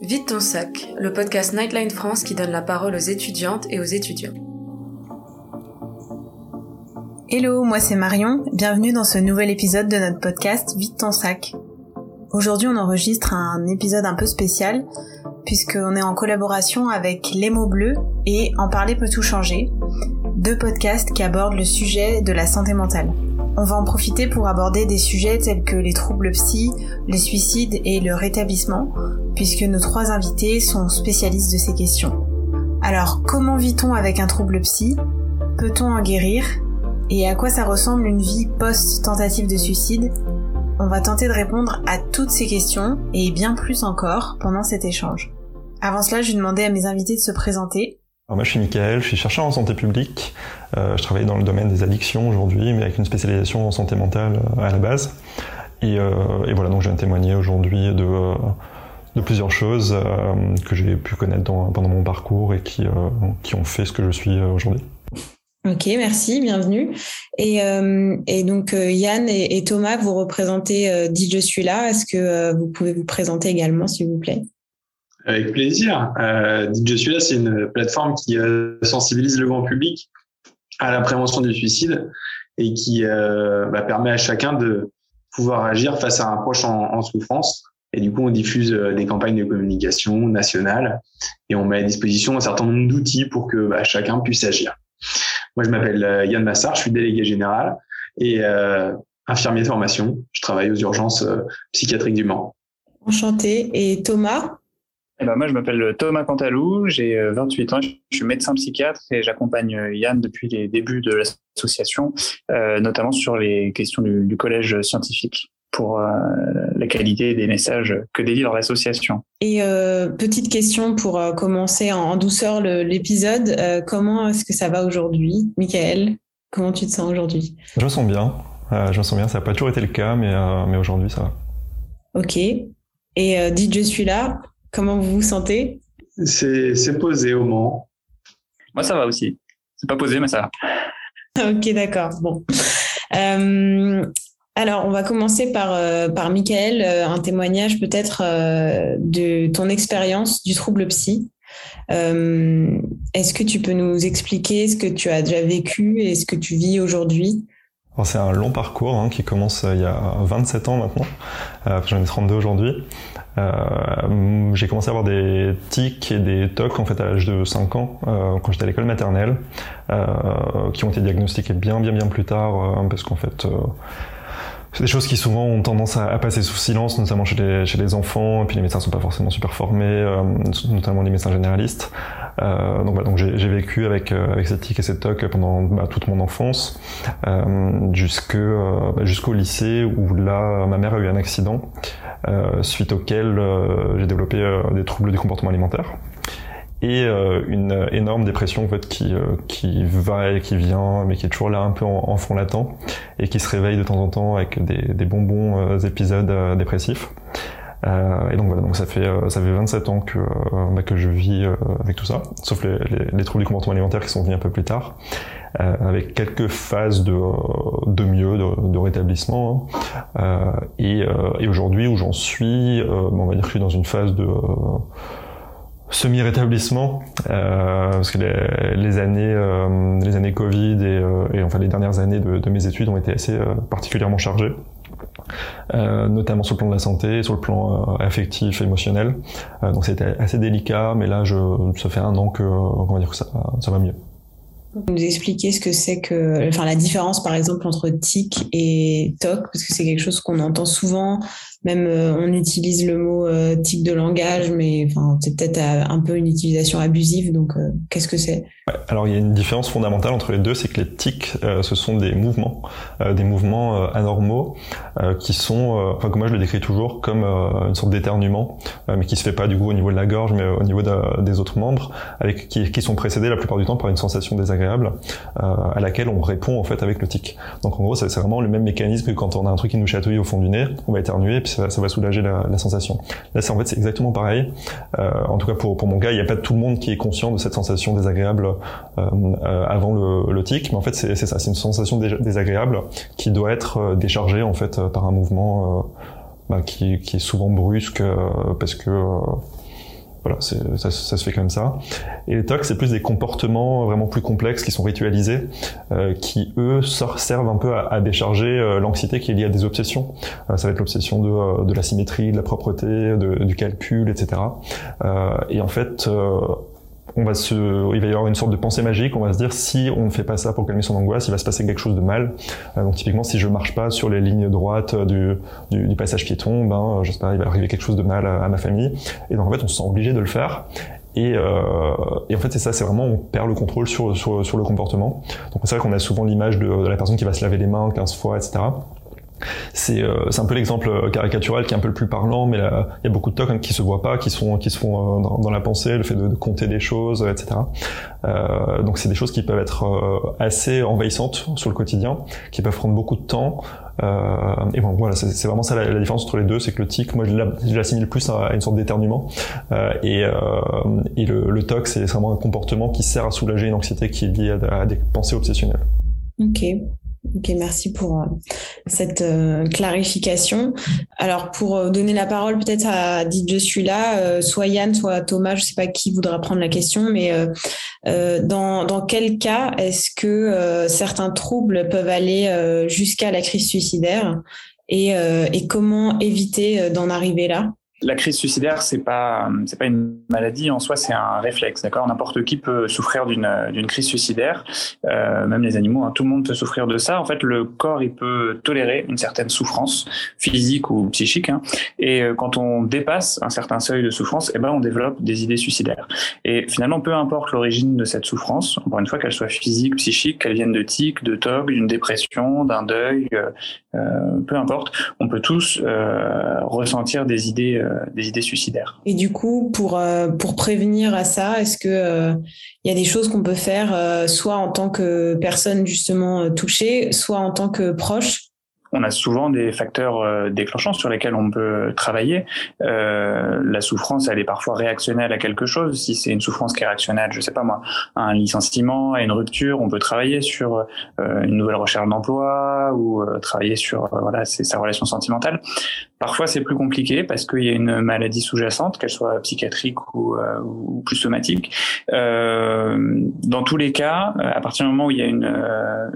Vite ton sac, le podcast Nightline France qui donne la parole aux étudiantes et aux étudiants. Hello, moi c'est Marion, bienvenue dans ce nouvel épisode de notre podcast Vite ton sac. Aujourd'hui on enregistre un épisode un peu spécial puisqu'on est en collaboration avec Les mots bleus et En parler peut tout changer, deux podcasts qui abordent le sujet de la santé mentale. On va en profiter pour aborder des sujets tels que les troubles psy, les suicides et le rétablissement, puisque nos trois invités sont spécialistes de ces questions. Alors, comment vit-on avec un trouble psy? Peut-on en guérir? Et à quoi ça ressemble une vie post-tentative de suicide? On va tenter de répondre à toutes ces questions et bien plus encore pendant cet échange. Avant cela, je vais demander à mes invités de se présenter. Moi je suis Michael, je suis chercheur en santé publique. Euh, je travaille dans le domaine des addictions aujourd'hui, mais avec une spécialisation en santé mentale euh, à la base. Et, euh, et voilà, donc je viens témoigner aujourd'hui de, de plusieurs choses euh, que j'ai pu connaître dans, pendant mon parcours et qui, qui ont fait ce que je suis aujourd'hui. Ok, merci, bienvenue. Et, et donc Yann et, et, Thomas, vous représentez Dit Je suis là. Est-ce que vous pouvez vous présenter également, s'il vous plaît? Avec plaisir. Euh, Dites Je suis là, c'est une plateforme qui euh, sensibilise le grand public à la prévention du suicide et qui euh, bah, permet à chacun de pouvoir agir face à un proche en, en souffrance. Et du coup, on diffuse euh, des campagnes de communication nationales et on met à disposition un certain nombre d'outils pour que bah, chacun puisse agir. Moi, je m'appelle euh, Yann Massard, je suis délégué général et euh, infirmier de formation. Je travaille aux urgences psychiatriques du Mans. Enchanté. Et Thomas? Eh ben moi, je m'appelle Thomas Cantalou, j'ai 28 ans, je suis médecin psychiatre et j'accompagne Yann depuis les débuts de l'association, euh, notamment sur les questions du, du collège scientifique pour euh, la qualité des messages que délivre l'association. Et euh, petite question pour euh, commencer en, en douceur l'épisode, euh, comment est-ce que ça va aujourd'hui, Michael? Comment tu te sens aujourd'hui? Je me sens bien, je me sens bien, ça n'a pas toujours été le cas, mais, mais aujourd'hui ça va. Ok. Et dites je suis là, Comment vous vous sentez? C'est posé au Mans. Moi, ça va aussi. C'est pas posé, mais ça va. ok, d'accord. Bon. Euh, alors, on va commencer par, euh, par Michael, euh, un témoignage peut-être euh, de ton expérience du trouble psy. Euh, est-ce que tu peux nous expliquer ce que tu as déjà vécu et ce que tu vis aujourd'hui? C'est un long parcours hein, qui commence il y a 27 ans maintenant, j'en ai 32 aujourd'hui. J'ai commencé à avoir des tics et des tocs en fait à l'âge de 5 ans quand j'étais à l'école maternelle, qui ont été diagnostiqués bien bien bien plus tard parce qu'en fait des choses qui souvent ont tendance à, passer sous silence, notamment chez les, chez les enfants, et puis les médecins sont pas forcément super formés, euh, notamment les médecins généralistes. Euh, donc voilà, donc j'ai vécu avec euh, avec cette tic et cette toc pendant bah, toute mon enfance, jusque bah, jusqu'au lycée où là ma mère a eu un accident suite auquel j'ai développé des troubles du comportement alimentaire et euh, une énorme dépression en fait qui euh, qui va et qui vient mais qui est toujours là un peu en, en, fond latent et qui se réveille de temps en temps avec des, des bonbons euh, épisodes euh, dépressifs et donc voilà donc ça fait ça fait 27 ans que bah, que je vis avec tout ça sauf les, les, les, troubles du comportement alimentaire qui sont venus un peu plus tard avec quelques phases de de mieux de, de rétablissement hein. et, et aujourd'hui où j'en suis on va dire que je suis dans une phase de semi-rétablissement euh, parce que les, les années euh, les années Covid et, euh, et, enfin les dernières années de, mes études ont été assez euh, particulièrement chargées euh, notamment sur le plan de la santé sur le plan affectif émotionnel. Donc c'était assez délicat mais là je ça fait un an que on va dire que ça ça va mieux. Nous expliquer ce que c'est que, enfin, la différence, par exemple, entre tic et toc, parce que c'est quelque chose qu'on entend souvent même euh, on utilise le mot euh, type de langage, mais enfin, c'est peut-être euh, un peu une utilisation abusive. Donc, qu'est-ce que c'est? Alors, il y a une différence fondamentale entre les deux, c'est que les tics, ce sont des mouvements, des mouvements anormaux qui sont, enfin, que moi je le décris toujours comme une sorte d'éternuement, mais qui se fait pas du coup au niveau de la gorge, mais au niveau de, des autres membres, avec qui, qui, sont précédés la plupart du temps par une sensation désagréable à laquelle on répond en fait avec le tic. Donc, en gros, c'est vraiment le même mécanisme que quand on a un truc qui nous chatouille au fond du nez, on va éternuer ça, ça, va soulager la, la sensation. Là, c'est en fait c'est exactement pareil. Euh, en tout cas pour, pour mon cas, il n'y a pas tout le monde qui est conscient de cette sensation désagréable euh, euh, avant le, le, tic, mais en fait c'est ça, c'est une sensation désagréable qui doit être euh, déchargée en fait par un mouvement euh, bah, qui, qui, est souvent brusque parce que voilà, ça, ça, se fait comme ça. Et les TOC, c'est plus des comportements vraiment plus complexes qui sont ritualisés, euh, qui eux servent un peu à, à décharger euh, l'anxiété qui est liée à des obsessions. Euh, ça va être l'obsession de, de, la symétrie, de la propreté, de, du calcul, etc. et en fait, on va se, il va y avoir une sorte de pensée magique. On va se dire si on ne fait pas ça pour calmer son angoisse, il va se passer quelque chose de mal. donc typiquement, si je marche pas sur les lignes droites du, du, du passage piéton, ben, je sais pas, il va arriver quelque chose de mal à, à, ma famille. Et donc en fait, on se sent obligé de le faire. Et, euh, et, en fait, c'est ça, c'est vraiment on perd le contrôle sur, sur, sur le comportement. Donc c'est vrai qu'on a souvent l'image de, de, la personne qui va se laver les mains 15 fois, etc. C'est euh, un peu l'exemple caricatural qui est un peu le plus parlant, mais il y a beaucoup de tocs hein, qui se voient pas, qui sont qui se font euh, dans, dans, la pensée, le fait de, de compter des choses, etc. Euh, donc c'est des choses qui peuvent être euh, assez envahissantes sur le quotidien, qui peuvent prendre beaucoup de temps. Euh, et bon, voilà, c'est vraiment ça la, la, différence entre les deux, c'est que le tic, moi, je l'assimile plus à une sorte d'éternuement, euh, et, euh, et, le, le TOC, c'est vraiment un comportement qui sert à soulager une anxiété qui est liée à, à des pensées obsessionnelles. Ok. Ok, merci pour euh, cette euh, clarification. Alors, pour euh, donner la parole peut-être à dit je suis là, soit Yann, soit Thomas, je ne sais pas qui voudra prendre la question, mais dans, dans quel cas est-ce que certains troubles peuvent aller jusqu'à la crise suicidaire et, et comment éviter d'en arriver là? La crise suicidaire, c'est pas c'est pas une maladie en soi, c'est un réflexe, d'accord? N'importe qui peut souffrir d'une d'une crise suicidaire, euh, même les animaux, hein, tout le monde peut souffrir de ça. En fait, le corps il peut tolérer une certaine souffrance physique ou psychique, hein, et euh, quand on dépasse un certain seuil de souffrance, eh ben on développe des idées suicidaires. Et finalement, peu importe l'origine de cette souffrance, encore une fois qu'elle soit physique, psychique, qu'elle vienne de tic, de TOG, d'une dépression, d'un deuil, euh, euh, peu importe, on peut tous euh, ressentir des idées euh, des idées suicidaires. Et du coup, pour, euh, pour prévenir à ça, est-ce que euh, il y a des choses qu'on peut faire, soit en tant que personne justement touchée, soit en tant que proche? On a souvent des facteurs euh, déclenchants sur lesquels on peut travailler. Euh, la souffrance, elle est parfois réactionnelle à quelque chose. Si c'est une souffrance qui est réactionnelle, je sais pas moi, à un licenciement, à une rupture, on peut travailler sur euh, une nouvelle recherche d'emploi ou euh, travailler sur euh, voilà, c'est sa relation sentimentale. Parfois, c'est plus compliqué parce qu'il y a une maladie sous-jacente, qu'elle soit psychiatrique ou, ou plus somatique. dans tous les cas, à partir du moment où il y a une,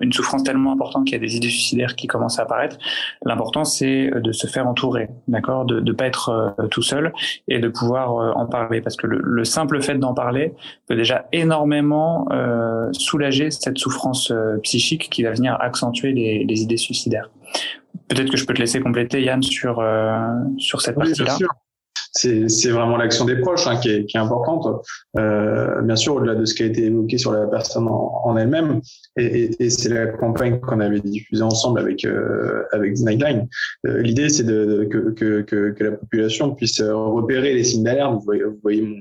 une souffrance tellement importante qu'il y a des idées suicidaires qui commencent à apparaître L'important, c'est de se faire entourer, d'accord, de ne pas être euh, tout seul et de pouvoir euh, en parler, parce que le, simple fait d'en parler peut déjà énormément euh, soulager cette souffrance psychique qui va venir accentuer les, les idées suicidaires. Peut-être que je peux te laisser compléter, Yann, sur sur cette partie-là c'est vraiment l'action des proches hein, qui, est, qui, est, importante. Euh, bien sûr, au-delà de ce qui a été évoqué sur la personne en, en elle-même, et, et, et c'est la campagne qu'on avait diffusée ensemble avec euh, avec Nightline. Euh, L'idée, c'est de, que, que, que, que, la population puisse repérer les signes d'alerte. Vous voyez, vous voyez mon,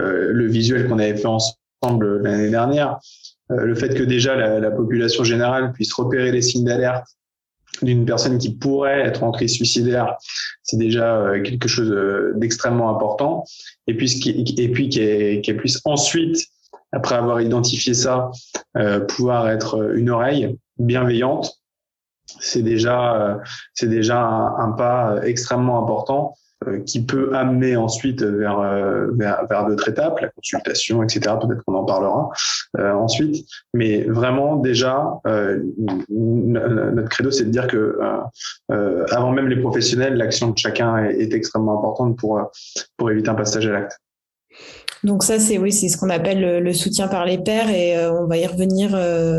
euh, le visuel qu'on avait fait ensemble l'année dernière. Euh, le fait que déjà la, la population générale puisse repérer les signes d'alerte d'une personne qui pourrait être en crise suicidaire, c'est déjà euh, quelque chose euh, d'extrêmement important. Et puis, et puis qu'elle puisse ensuite, après avoir identifié ça, euh, pouvoir être une oreille bienveillante, c'est déjà, c'est déjà un, pas extrêmement important qui peut amener ensuite vers, euh, vers, vers d'autres étapes, la consultation, etc. Peut-être qu'on en parlera euh, ensuite. Mais vraiment, déjà, euh, notre credo, c'est de dire que euh, avant même les professionnels, l'action de chacun est, extrêmement importante pour, pour éviter un passage à l'acte. Donc ça, c'est oui, c'est ce qu'on appelle le, soutien par les pairs et on va y revenir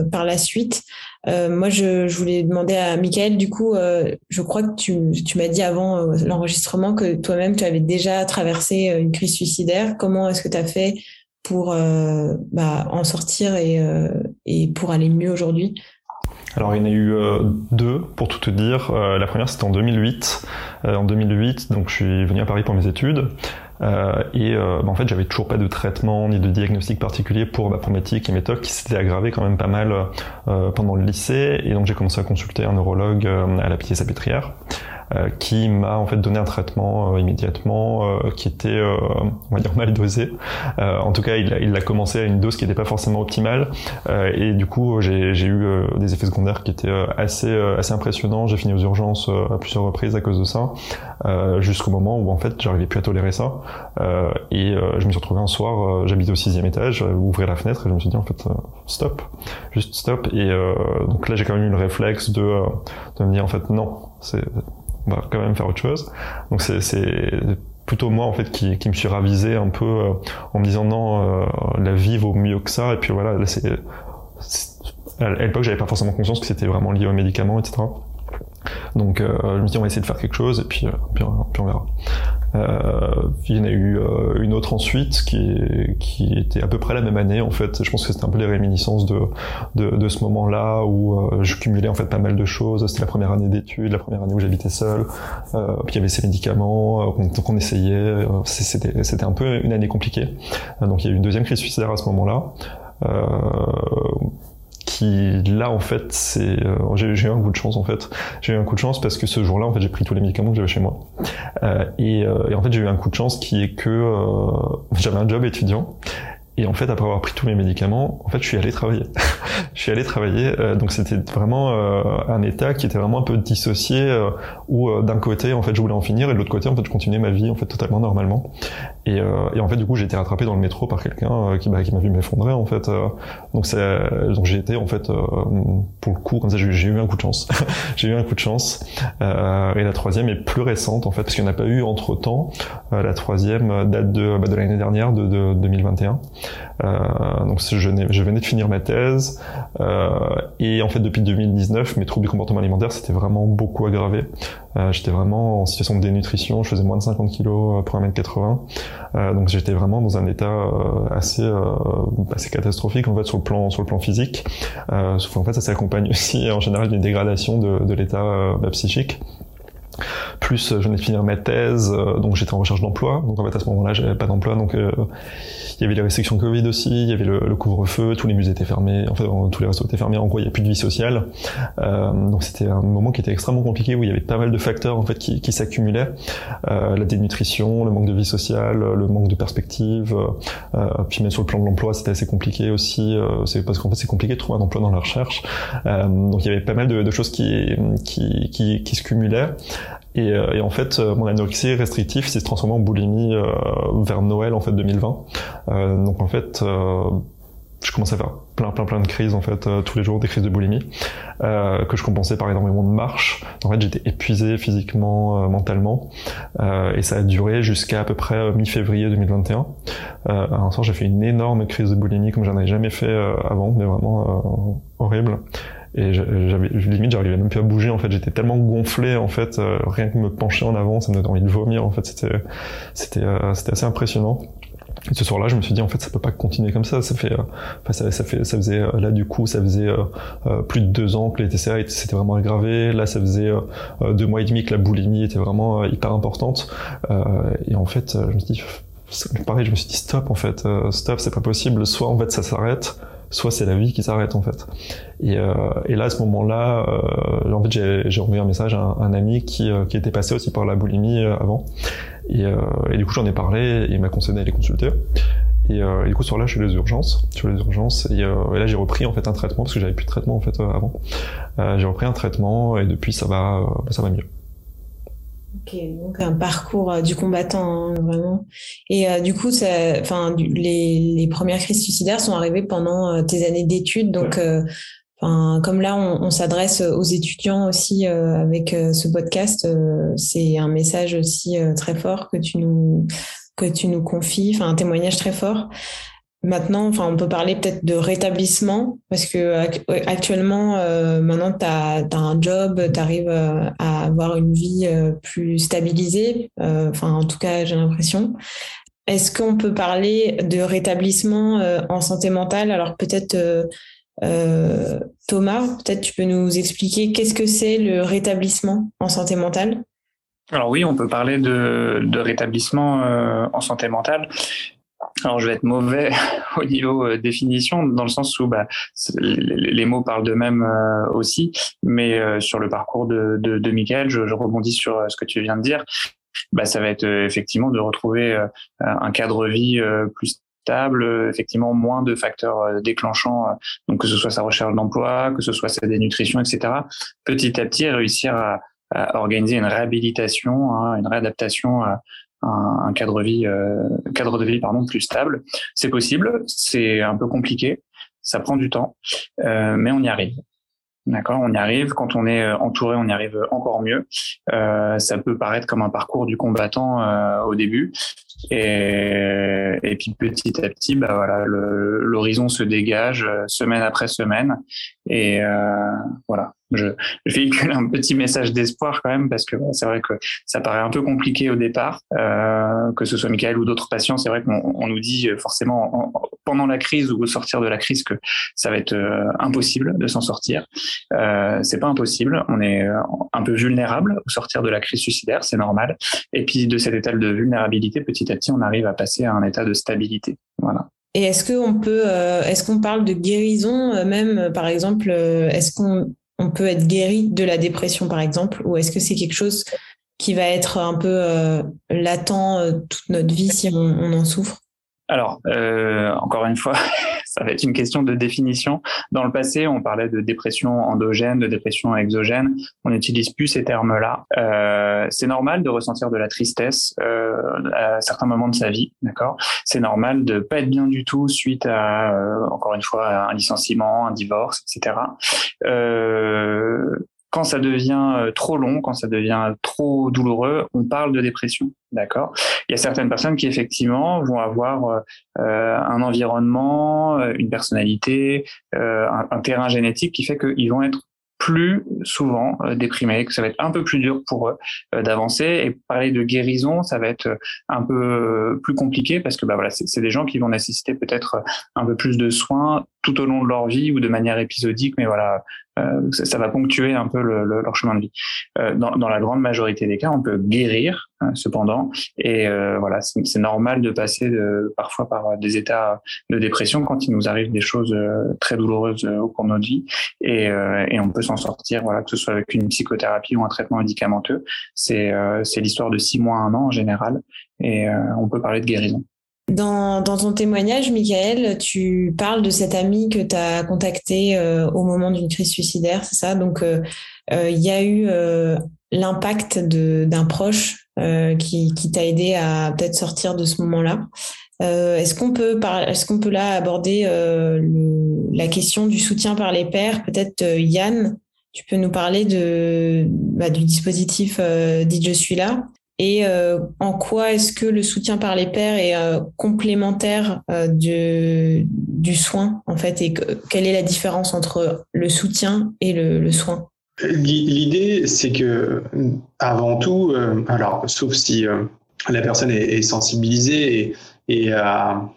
par la suite. Euh, moi, je, voulais demander à Michael, du coup, euh, je crois que tu, m'as dit avant euh, l'enregistrement que toi-même, tu avais déjà traversé une crise suicidaire. Comment est-ce que tu as fait pour bah, en sortir et, et pour aller mieux aujourd'hui? Alors il y en a eu deux pour tout te dire. la première c'était en 2008. en 2008, donc je suis venu à Paris pour mes études. Euh, et euh, bah, en fait, j'avais toujours pas de traitement ni de diagnostic particulier pour ma problématique et mes TOC qui s'étaient aggravés quand même pas mal euh, pendant le lycée. Et donc j'ai commencé à consulter un neurologue à la Pitié-Salpêtrière. Qui m'a en fait donné un traitement immédiatement qui était, on va dire, mal dosé. en tout cas, il il a commencé à une dose qui n'était pas forcément optimale, et du coup, j'ai eu des effets secondaires qui étaient assez assez impressionnants. J'ai fini aux urgences à plusieurs reprises à cause de ça, jusqu'au moment où en fait, j'arrivais plus à tolérer ça, et je me suis retrouvé un soir, j'habitais au sixième étage, ouvrir la fenêtre, et je me suis dit en fait, stop, juste stop, et donc là j'ai quand même eu le réflexe de, euh, de me dire en fait non, c'est on va quand même faire autre chose. Donc c'est plutôt moi en fait qui, qui me suis ravisé un peu euh, en me disant non, euh, la vie vaut mieux que ça. Et puis voilà, là c'est à l'époque j'avais pas forcément conscience que c'était vraiment lié aux médicaments, etc. Donc euh, je me dis on va essayer de faire quelque chose et puis, euh, puis, on verra. Euh, il y en a eu euh, une autre ensuite qui, qui était à peu près la même année en fait. Je pense que c'était un peu les réminiscences de, de, de ce moment-là où euh, je cumulais en fait pas mal de choses. C'était la première année d'études, la première année où j'habitais seul. Euh, puis il y avait ces médicaments qu'on essayait. C'était c'était un peu une année compliquée. donc il y a eu une deuxième crise suicidaire à ce moment-là. Euh, qui là en fait c'est euh, j'ai eu un coup de chance en fait. J'ai eu un coup de chance parce que ce jour-là en fait j'ai pris tous les médicaments que j'avais chez moi. Euh, et, euh, et, en fait j'ai eu un coup de chance qui est que euh, j'avais un job étudiant et en fait, après avoir pris tous mes médicaments, en fait, je suis allé travailler. je suis allé travailler. Euh, donc, c'était vraiment euh, un état qui était vraiment un peu dissocié, euh, où euh, d'un côté, en fait, je voulais en finir, et de l'autre côté, en fait, je continuais ma vie, en fait, totalement normalement. Et, et en fait, du coup, j'ai été rattrapé dans le métro par quelqu'un qui, bah, qui m'a vu m'effondrer, en fait. donc, donc j'ai été, en fait, pour le coup, comme ça, j'ai eu un coup de chance. j'ai eu un coup de chance. et la troisième est plus récente, en fait, parce qu'il n'y en a pas eu entre temps. la troisième date de, bah, de l'année dernière, de, de 2021. Euh, donc je, je, venais de finir ma thèse euh, et en fait depuis 2019 mes troubles du comportement alimentaire s'étaient vraiment beaucoup aggravés. Euh, j'étais vraiment en situation de dénutrition, je faisais moins de 50 kilos pour 1m80, euh, donc j'étais vraiment dans un état euh, assez assez catastrophique en fait sur le plan sur le plan physique. sauf en fait ça s'accompagne aussi en général d'une dégradation de, de l'état bah, psychique. Plus je venais de finir ma thèse, donc j'étais en recherche d'emploi. Donc en fait à ce moment-là j'avais pas d'emploi, donc il y avait les restrictions Covid aussi, il y avait le, le couvre-feu, tous les musées étaient fermés, enfin tous les restos étaient fermés. En gros, il n'y a plus de vie sociale. Euh, donc c'était un moment qui était extrêmement compliqué où il y avait pas mal de facteurs en fait qui, qui s'accumulaient. Euh, la dénutrition, le manque de vie sociale, le manque de perspective. Euh, puis même sur le plan de l'emploi, c'était assez compliqué aussi. Euh, c'est parce qu'en fait c'est compliqué de trouver un emploi dans la recherche. Euh, donc il y avait pas mal de, de choses qui, qui, qui, qui se cumulaient. Et, et, en fait, mon anorexie restrictif s'est transformé en boulimie euh, vers Noël en fait 2020. Euh, donc en fait, euh, je commençais à faire plein plein plein de crises en fait euh, tous les jours des crises de boulimie euh, que je compensais par énormément de marche en fait j'étais épuisé physiquement euh, mentalement. Et ça a duré jusqu'à à peu près mi-février 2021 à un. Soir j'ai fait une énorme crise de boulimie comme j'en avais jamais fait avant mais vraiment horrible et j'avais limite j'arrivais même plus à bouger en fait j'étais tellement gonflé en fait rien que me pencher en avant ça me donnait envie de vomir en fait c'était c'était c'était assez impressionnant et ce soir-là, je me suis dit en fait, ça peut pas continuer comme ça. Ça fait, euh, ça, ça, fait, ça faisait euh, là du coup, ça faisait euh, plus de deux ans que les TCA s'était vraiment aggravé. Là, ça faisait deux mois et demi que la boulimie était vraiment hyper importante. et en fait, je me suis dit, pareil, je me suis dit stop en fait, stop, c'est pas possible. Soit en fait ça s'arrête, soit c'est la vie qui s'arrête en fait. Et, euh, et, là à ce moment-là, euh, en fait j'ai envoyé un message à un, un ami qui, qui était passé aussi par la boulimie avant et, euh, et du coup, j'en ai parlé et il m'a conseillé d'aller consulter. Et, euh, et, du coup, sur là, je suis les urgences, sur les urgences, et, euh, et là, j'ai repris en fait un traitement parce que j'avais plus de traitement en fait euh, avant. Euh, j'ai repris un traitement et depuis, ça va, euh, ça va mieux. Ok, donc un parcours du combattant hein, vraiment. Et du coup, enfin, les, les, premières crises suicidaires sont arrivées pendant tes années d'études, donc comme là, on, on s'adresse aux étudiants aussi euh, avec euh, ce podcast, euh, c'est un message aussi très fort que tu nous que tu nous confies, enfin un témoignage très fort. Maintenant, enfin, on peut parler peut-être de rétablissement parce que actuellement, maintenant, tu as, un job, tu arrives à avoir une vie plus stabilisée. Enfin, en tout cas, j'ai l'impression. Est-ce qu'on peut parler de rétablissement en santé mentale? Alors peut-être euh, Thomas, peut-être tu peux nous expliquer qu'est-ce que c'est le rétablissement en santé mentale? Alors oui, on peut parler de, rétablissement euh, en santé mentale. Alors je vais être mauvais au niveau euh, définition dans le sens où bah, les, mots parlent d'eux-mêmes euh, aussi, mais euh, sur le parcours de, de, de Michael, je, je, rebondis sur ce que tu viens de dire. Bah, ça va être effectivement de retrouver un cadre vie plus stable, effectivement moins de facteurs déclenchants, donc que ce soit sa recherche d'emploi, que ce soit sa dénutrition, etc. Petit à petit, réussir à, à organiser une réhabilitation, hein, une réadaptation à, un, cadre vie, euh, cadre de vie pardon plus stable. C'est possible, c'est un peu compliqué, ça prend du temps, euh, mais on y arrive. D'accord, on y arrive. Quand on est euh, entouré, on y arrive encore mieux. Euh, ça peut paraître comme un parcours du combattant euh, au début, et, et, puis petit à petit, bah voilà, l'horizon se dégage semaine après semaine, et voilà, je, je, véhicule un petit message d'espoir quand même parce que c'est vrai que ça paraît un peu compliqué au départ, euh, que ce soit Michael ou d'autres patients. C'est vrai qu'on on nous dit forcément pendant la crise ou au sortir de la crise que ça va être euh, impossible de s'en sortir. Euh, c'est pas impossible. On est euh, un peu vulnérable au sortir de la crise suicidaire, c'est normal. Et puis de cet état de vulnérabilité, petit à petit, on arrive à passer à un état de stabilité. Voilà. Et est-ce qu'on peut, euh, est-ce qu'on parle de guérison même, par exemple, est-ce qu'on on peut être guéri de la dépression, par exemple, ou est-ce que c'est quelque chose qui va être un peu euh, latent euh, toute notre vie si on en souffre? Alors, euh, encore une fois, ça va être une question de définition. Dans le passé, on parlait de dépression endogène, de dépression exogène. On n'utilise plus ces termes-là. Euh, c'est normal de ressentir de la tristesse euh, à certains moments de sa vie, d'accord? C'est normal de pas être bien du tout suite à, euh, encore une fois, un licenciement, un divorce, etc. Quand ça devient euh, trop long, quand ça devient trop douloureux, on parle de dépression. D'accord? Il y a certaines personnes qui effectivement vont avoir euh, euh un environnement, euh, une personnalité, euh, un, terrain génétique qui fait qu'ils vont être plus souvent déprimés, que ça va être un peu plus dur pour eux d'avancer. Et parler de guérison, ça va être un peu plus compliqué parce que bah voilà, c'est des gens qui vont nécessiter peut-être un peu plus de soins tout au long de leur vie ou de manière épisodique, mais voilà, ça, ça, va ponctuer un peu le, le, leur chemin de vie. Euh, dans, dans, la grande majorité des cas, on peut guérir hein, cependant, et euh, voilà, c'est normal de passer de, parfois par des états de dépression quand il nous arrive des choses euh, très douloureuses euh, au cours de notre vie, et, et on peut s'en sortir, voilà, que ce soit avec une psychothérapie ou un traitement médicamenteux. C'est l'histoire de six mois, un an en général, et on peut parler de guérison. Dans, ton témoignage, Michael, tu parles de cet ami que tu as contacté euh, au moment d'une crise suicidaire, c'est ça? Donc, euh, euh, il euh, y a eu euh, l'impact d'un proche qui, t'a aidé à peut-être sortir de ce moment-là. est-ce qu'on peut, est-ce qu'on peut là aborder la question du soutien par les pairs? Peut-être Yann, tu peux nous parler de, bah, du dispositif Dit Je suis là et euh, en quoi est-ce que le soutien par les pairs est euh, complémentaire euh, du, soin en fait et quelle est la différence entre le soutien et le, soin? L'idée, c'est que avant tout, alors sauf si la personne est, sensibilisée et, et, la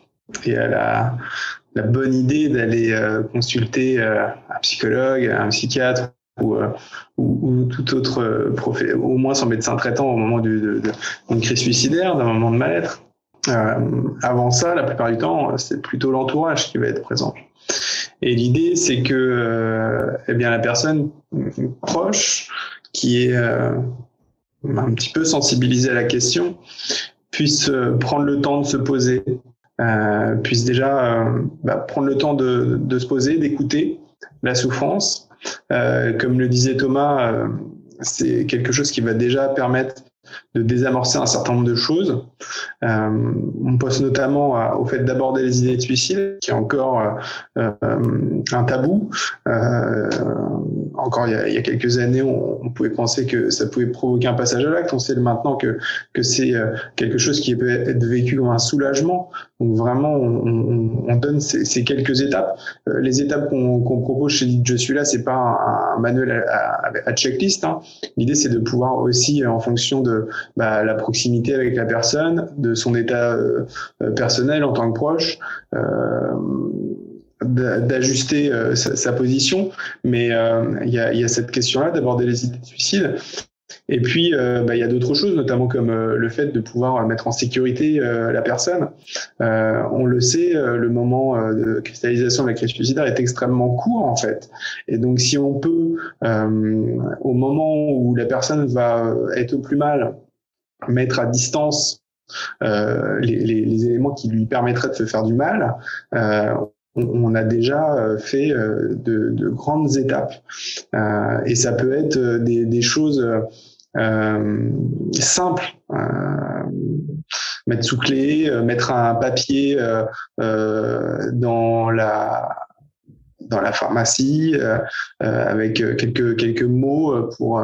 bonne idée d'aller consulter un psychologue, un psychiatre ou, euh, ou, ou, tout autre euh, profil, au moins son médecin traitant au moment d'une crise suicidaire, d'un moment de mal-être. Euh, avant ça, la plupart du temps, c'est plutôt l'entourage qui va être présent. Et l'idée, c'est que eh bien la personne proche qui est un petit peu sensibilisée à la question puisse prendre le temps de se poser, puisse déjà bah, prendre le temps de, se poser, d'écouter la souffrance, comme le disait Thomas, euh, c'est quelque chose qui va déjà permettre de désamorcer un certain nombre de choses. Euh, on pense notamment au fait d'aborder les idées de suicide, qui est encore euh, un tabou. Euh, encore il y, a, quelques années, on, pouvait penser que ça pouvait provoquer un passage à l'acte. On sait maintenant que, que c'est quelque chose qui peut être vécu comme un soulagement. Donc vraiment, on, on donne ces, quelques étapes. les étapes qu'on qu propose chez Je suis là, c'est pas un, un manuel à, à, à checklist. Hein. L'idée, c'est de pouvoir aussi, en fonction de bah, la proximité avec la personne, de son état euh, personnel en tant que proche, euh, d'ajuster euh, sa, sa, position. Mais il y a, y, a, cette question-là d'aborder les idées de suicide. Et puis, bah, il y a d'autres choses, notamment comme le fait de pouvoir mettre en sécurité la personne. on le sait, le moment de cristallisation de la crise suicidaire est extrêmement court, en fait. Et donc, si on peut, au moment où la personne va être au plus mal, mettre à distance euh, les, les, les, éléments qui lui permettraient de se faire du mal, euh, on, a déjà euh, fait euh, de, de, grandes étapes. Euh, et ça peut être des, choses simples. mettre sous clé, mettre un papier dans la dans la pharmacie avec quelques quelques mots pour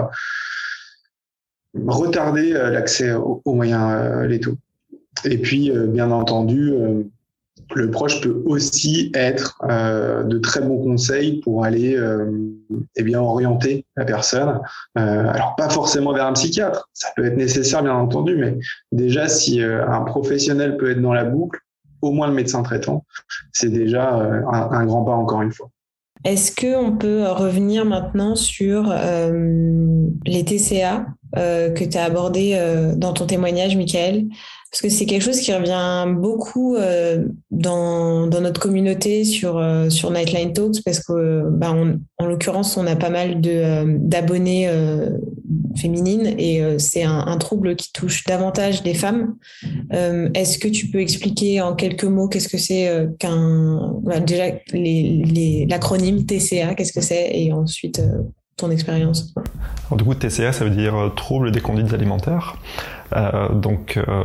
retarder l'accès aux, moyens létaux. Et puis, bien entendu, le proche peut aussi être de très bons conseils pour aller eh bien orienter la personne. alors pas forcément vers un psychiatre, ça peut être nécessaire bien entendu, mais déjà si un professionnel peut être dans la boucle, au moins le médecin traitant, c'est déjà un, grand pas encore une fois. Est-ce qu'on peut revenir maintenant sur les TCA euh, que tu as abordé euh, dans ton témoignage, Michael, parce que c'est quelque chose qui revient beaucoup euh, dans, notre communauté sur, sur Nightline Talks, parce que bah, en l'occurrence, on a pas mal d'abonnés féminines et c'est un, trouble qui touche davantage les femmes. Est-ce que tu peux expliquer en quelques mots qu'est-ce que c'est qu'un bah, déjà l'acronyme les, TCA, qu'est-ce que c'est et ensuite expérience Du coup, TCA, ça veut dire euh, trouble des conduites alimentaires. Euh, donc, euh,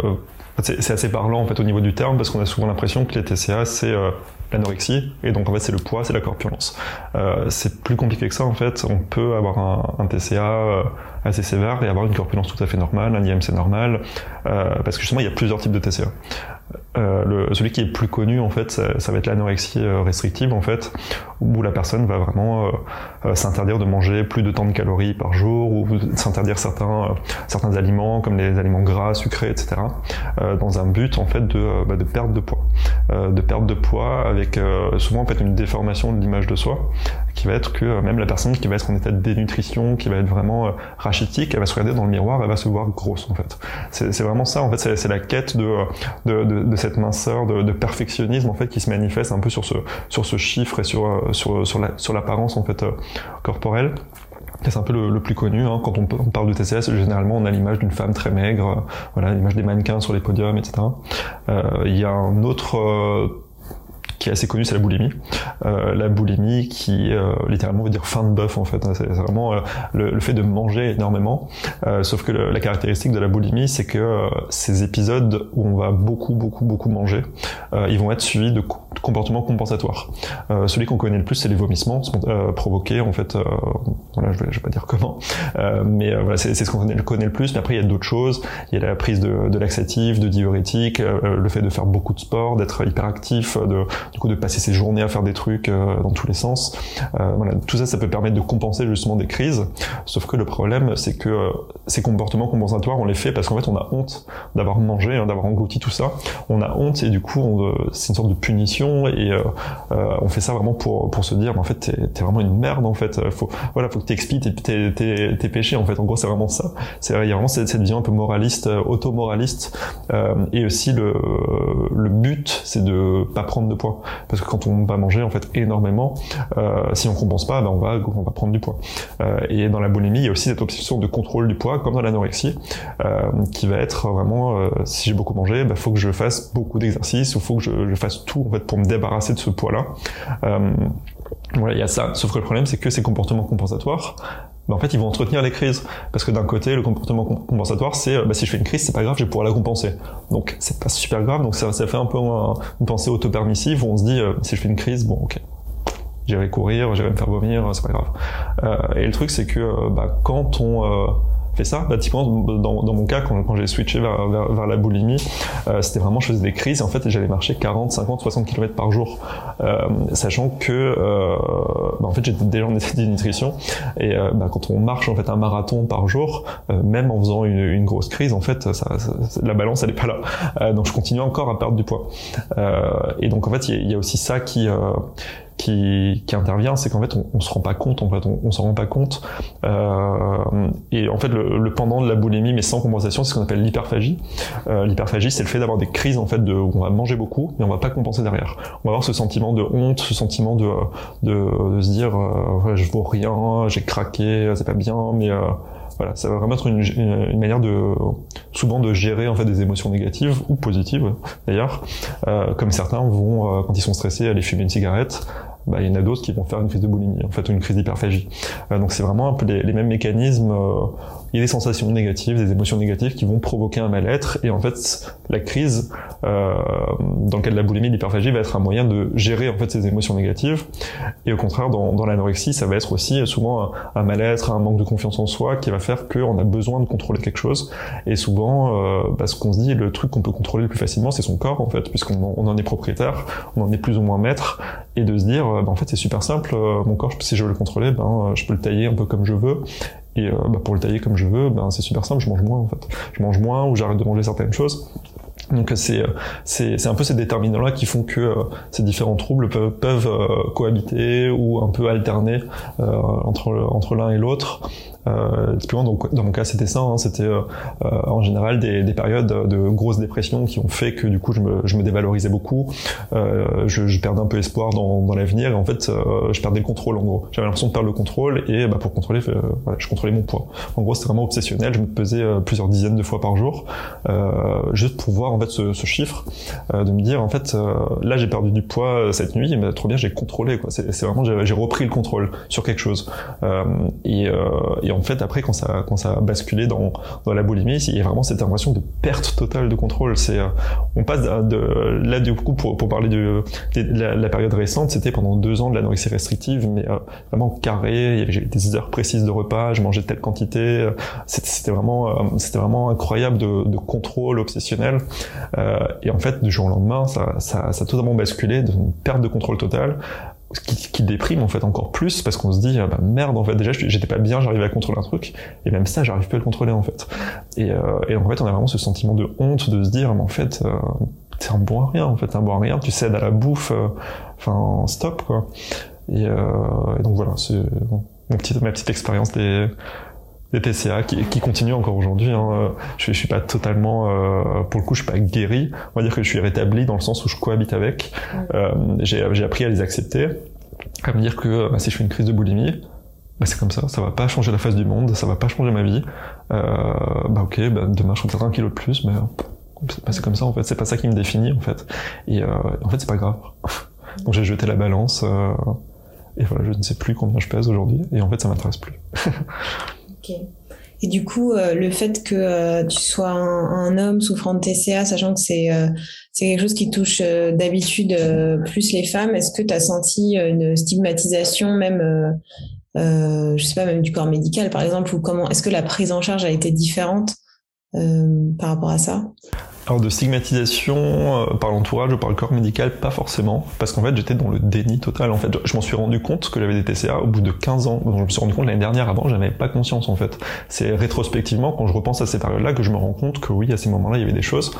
c'est assez parlant en fait au niveau du terme parce qu'on a souvent l'impression que les TCA, c'est l'anorexie et donc en fait c'est le poids, c'est la corpulence. c'est plus compliqué que ça en fait. On peut avoir un, un TCA assez sévère et avoir une corpulence tout à fait normale, un IMC normal, parce que justement il y a plusieurs types de TCA. Euh, le, celui qui est plus connu en fait, ça, ça va être l'anorexie euh, restrictive en fait, où la personne va vraiment euh, s'interdire de manger plus de tant de calories par jour ou s'interdire certains certains aliments comme les aliments gras, sucrés, etc. dans un but en fait de, bah, de perte de poids, de perte de poids avec souvent en fait une déformation de l'image de soi qui va être que même la personne qui va être en état de dénutrition, qui va être vraiment rachitique, elle va se regarder dans le miroir, elle va se voir grosse en fait. C'est vraiment ça en fait, c'est la quête de, de, de, de cette minceur, de, de, perfectionnisme en fait qui se manifeste un peu sur ce sur ce chiffre et sur euh, sur sur la sur l'apparence en fait euh, corporelle. C'est un peu le, plus connu. Hein. Quand on, parle de TCS, généralement, on a l'image d'une femme très maigre, euh, voilà, l'image des mannequins sur les podiums, etc. Euh, il y a un autre qui est assez connu, c'est la boulimie. Euh, la boulimie qui euh, littéralement veut dire fin de bœuf en fait. C'est vraiment euh, le, fait de manger énormément. Sauf que la caractéristique de la boulimie, c'est que ces épisodes où on va beaucoup, beaucoup, beaucoup manger, ils vont être suivis de comportements compensatoires. celui qu'on connaît le plus, c'est les vomissements provoqués en fait. voilà, je vais, pas dire comment, mais voilà, c'est ce qu'on connaît, connaît, le plus. Mais après, il y a d'autres choses. Il y a la prise de, de laxatifs, de diurétiques, le fait de faire beaucoup de sport, d'être hyperactif, de du coup de passer ses journées à faire des trucs euh, dans tous les sens. Euh, voilà, tout ça, ça peut permettre de compenser justement des crises. Sauf que le problème, c'est que euh, ces comportements compensatoires, on les fait parce qu'en fait, on a honte d'avoir mangé, hein, d'avoir englouti tout ça. On a honte et du coup, c'est une sorte de punition et on fait ça vraiment pour pour se dire, en fait, t'es es vraiment une merde en fait. Faut voilà, faut que t'expliques tes, tes, tes, péchés en fait. En gros, c'est vraiment ça. C'est il y a vraiment cette, vision un peu moraliste, auto-moraliste et aussi le le but, c'est de pas prendre de poids parce que quand on va manger en fait énormément, euh, si on compense pas, ben on va on va prendre du poids. Euh, et dans la boulimie, il y a aussi cette obsession de contrôle du poids, comme dans l'anorexie, euh, qui va être vraiment si j'ai beaucoup mangé, il ben, faut que je fasse beaucoup d'exercices ou faut que je, je, fasse tout en fait pour me débarrasser de ce poids-là. Voilà, il y a ça. Sauf que le problème, c'est que ces comportements compensatoires, en fait, ils vont entretenir les crises. Parce que d'un côté, le comportement compensatoire, c'est bah, si je fais une crise, c'est pas grave, je vais pouvoir la compenser. Donc, c'est pas super grave. Donc, ça, ça fait un peu une pensée auto-permissive où on se dit, euh, si je fais une crise, bon, ok, j'irai courir, j'irai me faire vomir, c'est pas grave. Euh, et le truc, c'est que bah, quand on fait ça. Bah, dans, dans mon cas, quand, quand j'ai switché vers, vers, la boulimie, euh, c'était vraiment, je faisais des crises en fait, j'allais marcher 40, 50, 60 km par jour, euh, sachant que, euh, bah, en fait, j'étais déjà en état de nutrition et euh, bah, quand on marche en fait un marathon par jour, euh, même en faisant une, grosse crise, en fait, la balance elle est pas là. Donc, je continue encore à perdre du poids. et donc, en fait, il y, y, a aussi ça qui qui, qui intervient, c'est qu'en fait on, on se rend pas compte, en fait on, on s'en rend pas compte. Euh, et en fait le, le, pendant de la boulimie, mais sans compensation, c'est ce qu'on appelle l'hyperphagie. Euh, l'hyperphagie, c'est le fait d'avoir des crises en fait de où on va manger beaucoup, mais on va pas compenser derrière. On va avoir ce sentiment de honte, ce sentiment de de, de se dire euh, je vaux rien, j'ai craqué, c'est pas bien, mais euh, voilà, ça va vraiment être une, une, manière de souvent de gérer en fait des émotions négatives ou positives d'ailleurs, euh, comme certains vont euh, quand ils sont stressés aller fumer une cigarette. Bah, il y en a d'autres qui vont faire une crise de boulimie, en fait, une crise d'hyperphagie. Euh, donc c'est vraiment un peu les, les mêmes mécanismes euh, il y a des sensations négatives, des émotions négatives qui vont provoquer un mal-être. Et en fait, la crise, euh, dans le cas de la boulimie, l'hyperphagie va être un moyen de gérer en fait ces émotions négatives. Et au contraire, dans, dans l'anorexie, ça va être aussi souvent un, un mal-être, un manque de confiance en soi qui va faire qu'on a besoin de contrôler quelque chose. Et souvent, euh, bah, ce qu'on se dit, le truc qu'on peut contrôler le plus facilement, c'est son corps en fait, puisqu'on on en est propriétaire, on en est plus ou moins maître, et de se dire, bah, en fait, c'est super simple, euh, mon corps, si je veux le contrôler, ben, je peux le tailler un peu comme je veux, et euh, bah, pour le tailler comme je veux, ben, c'est super simple, je mange moins en fait. Je mange moins ou j'arrête de manger certaines choses. Donc c'est c'est c'est un peu ces déterminants là qui font que euh, ces différents troubles peuvent, peuvent euh, cohabiter ou un peu alterner euh, entre entre l'un et l'autre euh, typiquement, donc, dans mon cas, c'était ça. Hein, c'était euh, euh, en général des, des, périodes de grosse dépression qui ont fait que du coup, je me, je me dévalorisais beaucoup. Euh, je, je, perdais un peu espoir dans, dans l'avenir. Et en fait, euh, je perdais le contrôle. En gros, j'avais l'impression de perdre le contrôle. Et bah, pour contrôler, voilà, je contrôlais mon poids. En gros, c'était vraiment obsessionnel. Je me pesais plusieurs dizaines de fois par jour, juste pour voir en fait ce, ce chiffre, de me dire en fait, là, j'ai perdu du poids cette nuit. Mais trop bien, j'ai contrôlé. Quoi. C'est, vraiment, j'ai, repris le contrôle sur quelque chose. et, et en fait, après, quand ça, quand ça a basculé dans, dans la boulimie, il y a vraiment cette impression de perte totale de contrôle. C'est, euh, on passe de, là, du coup, pour, pour parler de, de la, la, période récente, c'était pendant deux ans de l'anorexie restrictive, mais euh, vraiment carré. Avait des heures précises de repas, je mangeais telle quantité. C'était vraiment, euh, vraiment incroyable de, de contrôle obsessionnel. Euh, et en fait, du jour au lendemain, ça, ça, ça a totalement basculé d'une perte de contrôle totale qui, qui, déprime en fait encore plus parce qu'on se dit ah bah merde en fait déjà j'étais pas bien j'arrivais à contrôler un truc et même ça j'arrive plus à le contrôler en fait. Et, euh, et en fait on a vraiment ce sentiment de honte de se dire mais en fait euh, t'es un bon à rien en fait t'es un bon à rien tu cèdes à la bouffe euh, enfin stop quoi. Et, euh, et donc voilà c'est petit, ma petite expérience des des TCA qui, qui continuent encore aujourd'hui. Hein. Je, je suis pas totalement, euh, pour le coup, je suis pas guéri. On va dire que je suis rétabli dans le sens où je cohabite avec. Euh, j'ai appris à les accepter, à me dire que bah, si je fais une crise de boulimie, bah, c'est comme ça, ça va pas changer la face du monde, ça va pas changer ma vie. Euh, bah ok, bah, demain je peut-être un kilo de plus, mais bah, c'est comme ça en fait, c'est pas ça qui me définit en fait. Et euh, en fait c'est pas grave. Donc j'ai jeté la balance euh, et voilà, je ne sais plus combien je pèse aujourd'hui et en fait ça m'intéresse plus. Et du coup, euh, le fait que euh, tu sois un, homme souffrant de TCA, sachant que c'est euh, c'est quelque chose qui touche d'habitude plus les femmes, est-ce que tu as senti une stigmatisation même, je sais pas, même du corps médical par exemple, ou comment Est-ce que la prise en charge a été différente par rapport à ça? Alors de stigmatisation euh, par l'entourage ou par le corps médical, pas forcément, parce qu'en fait j'étais dans le déni total. En fait, je, m'en suis rendu compte que j'avais des TCA au bout de 15 ans. Donc je me suis rendu compte l'année dernière. Avant, j'avais pas conscience en fait. C'est rétrospectivement quand je repense à ces périodes-là que je me rends compte que oui, à ces moments-là, il y avait des choses.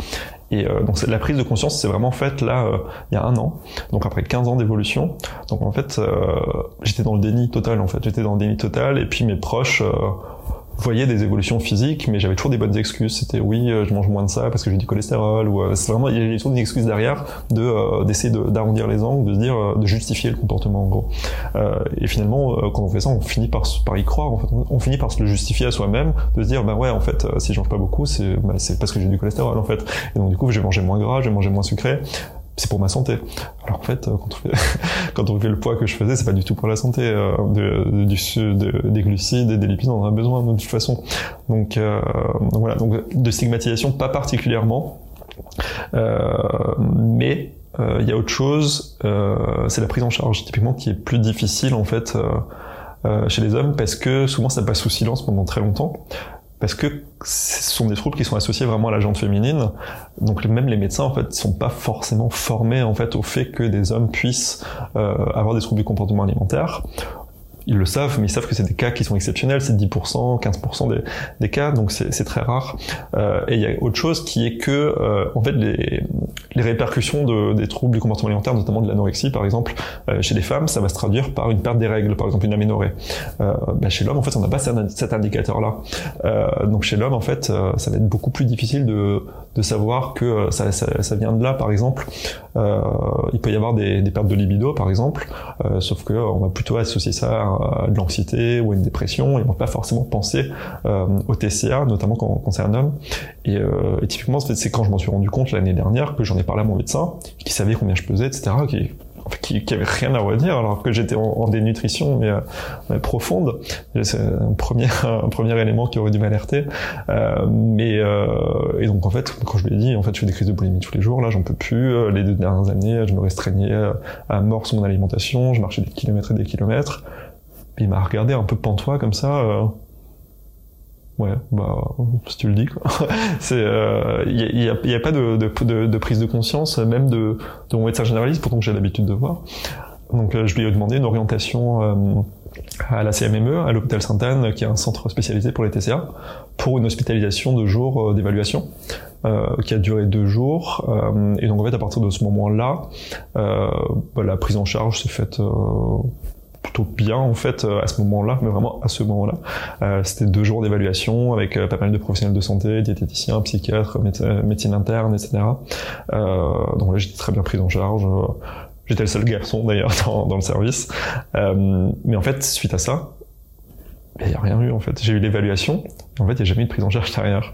Et euh, donc la prise de conscience, c'est vraiment faite là euh, il y a un an. Donc après 15 ans d'évolution. Donc en fait, euh, j'étais dans le déni total. En fait, j'étais dans le déni total. Et puis mes proches euh, voyais des évolutions physiques, mais j'avais toujours des bonnes excuses. C'était oui, euh, je mange moins de ça parce que j'ai du cholestérol, ou euh, c'est vraiment il y a toujours une excuse derrière de euh, d'essayer d'arrondir les angles, de se dire de justifier le comportement en gros. et finalement, quand on fait ça, on finit par par y croire. En fait, on finit par se le justifier à soi-même, de se dire bah ouais, en fait, si je mange pas beaucoup, c'est bah, c'est parce que j'ai du cholestérol en fait. Et donc du coup, je vais manger moins gras, je vais manger moins sucré c'est pour ma santé. Alors en fait, quand on fait, fait le poids que je faisais, c'est pas du tout pour la santé. Euh, de, du, de, des glucides et des lipides, on en a besoin de toute façon. Donc, euh, donc voilà, donc de stigmatisation pas particulièrement, euh, mais euh, il y a autre chose, euh, c'est la prise en charge typiquement qui est plus difficile en fait. chez les hommes parce que souvent ça passe sous silence pendant très longtemps parce que ce sont des troubles qui sont associés vraiment à la jante féminine. Donc même les médecins en fait sont pas forcément formés en fait au fait que des hommes puissent euh, avoir des troubles du comportement alimentaire. Ils le savent, mais ils savent que c'est des cas qui sont exceptionnels, c'est 10%, 15% des, des, cas, donc c'est très rare. Euh, et il y a autre chose qui est que, euh, en fait, les, les répercussions de, des troubles du comportement alimentaire, notamment de l'anorexie, par exemple, euh, chez les femmes, ça va se traduire par une perte des règles, par exemple une aménorrhée. Euh, bah chez l'homme, en fait, on n'a pas cet indicateur-là. Euh, donc chez l'homme, en fait, ça va être beaucoup plus difficile de, de savoir que ça, ça, ça, vient de là, par exemple. il peut y avoir des, des pertes de libido, par exemple, sauf que on va plutôt associer ça à de l'anxiété ou à une dépression, on va pas forcément penser au TCA, notamment quand, quand c'est un homme. Et, et typiquement, c'est quand je m'en suis rendu compte l'année dernière que j'en ai parlé à mon médecin, qui savait combien je pesais, etc., qui qui, qui avait rien à redire alors que j'étais en, dénutrition mais, euh, profonde. C'est un premier, élément qui aurait dû m'alerter. Euh, mais euh, et donc en fait, quand je lui ai dit, en fait, je fais des crises de boulimie tous les jours. Là, j'en peux plus. Euh, les deux dernières années, je me restreignais à mort sur mon alimentation. Je marchais des kilomètres et des kilomètres. Il m'a regardé un peu pantois comme ça. Euh, Ouais, bah si tu le dis quoi. C'est, il euh, y, a, y, a, pas de, de, de, prise de conscience, même de, de mon médecin généraliste, pourtant que j'ai l'habitude de voir. Donc euh, je lui ai demandé une orientation euh, à la CMME, à l'hôpital Sainte-Anne, qui est un centre spécialisé pour les TCA, pour une hospitalisation de jours d'évaluation. qui a duré deux jours et donc en fait à partir de ce moment-là bah, la prise en charge s'est faite plutôt bien en fait euh, à ce moment-là, mais vraiment à ce moment-là. Euh, c'était deux jours d'évaluation avec euh, pas mal de professionnels de santé, diététiciens, psychiatres, médecine interne, etc. donc là j'étais très bien pris en charge. J'étais le seul garçon d'ailleurs dans, dans, le service. mais en fait, suite à ça, il n'y a rien eu en fait. J'ai eu l'évaluation, en fait il n'y a jamais eu de prise en charge derrière.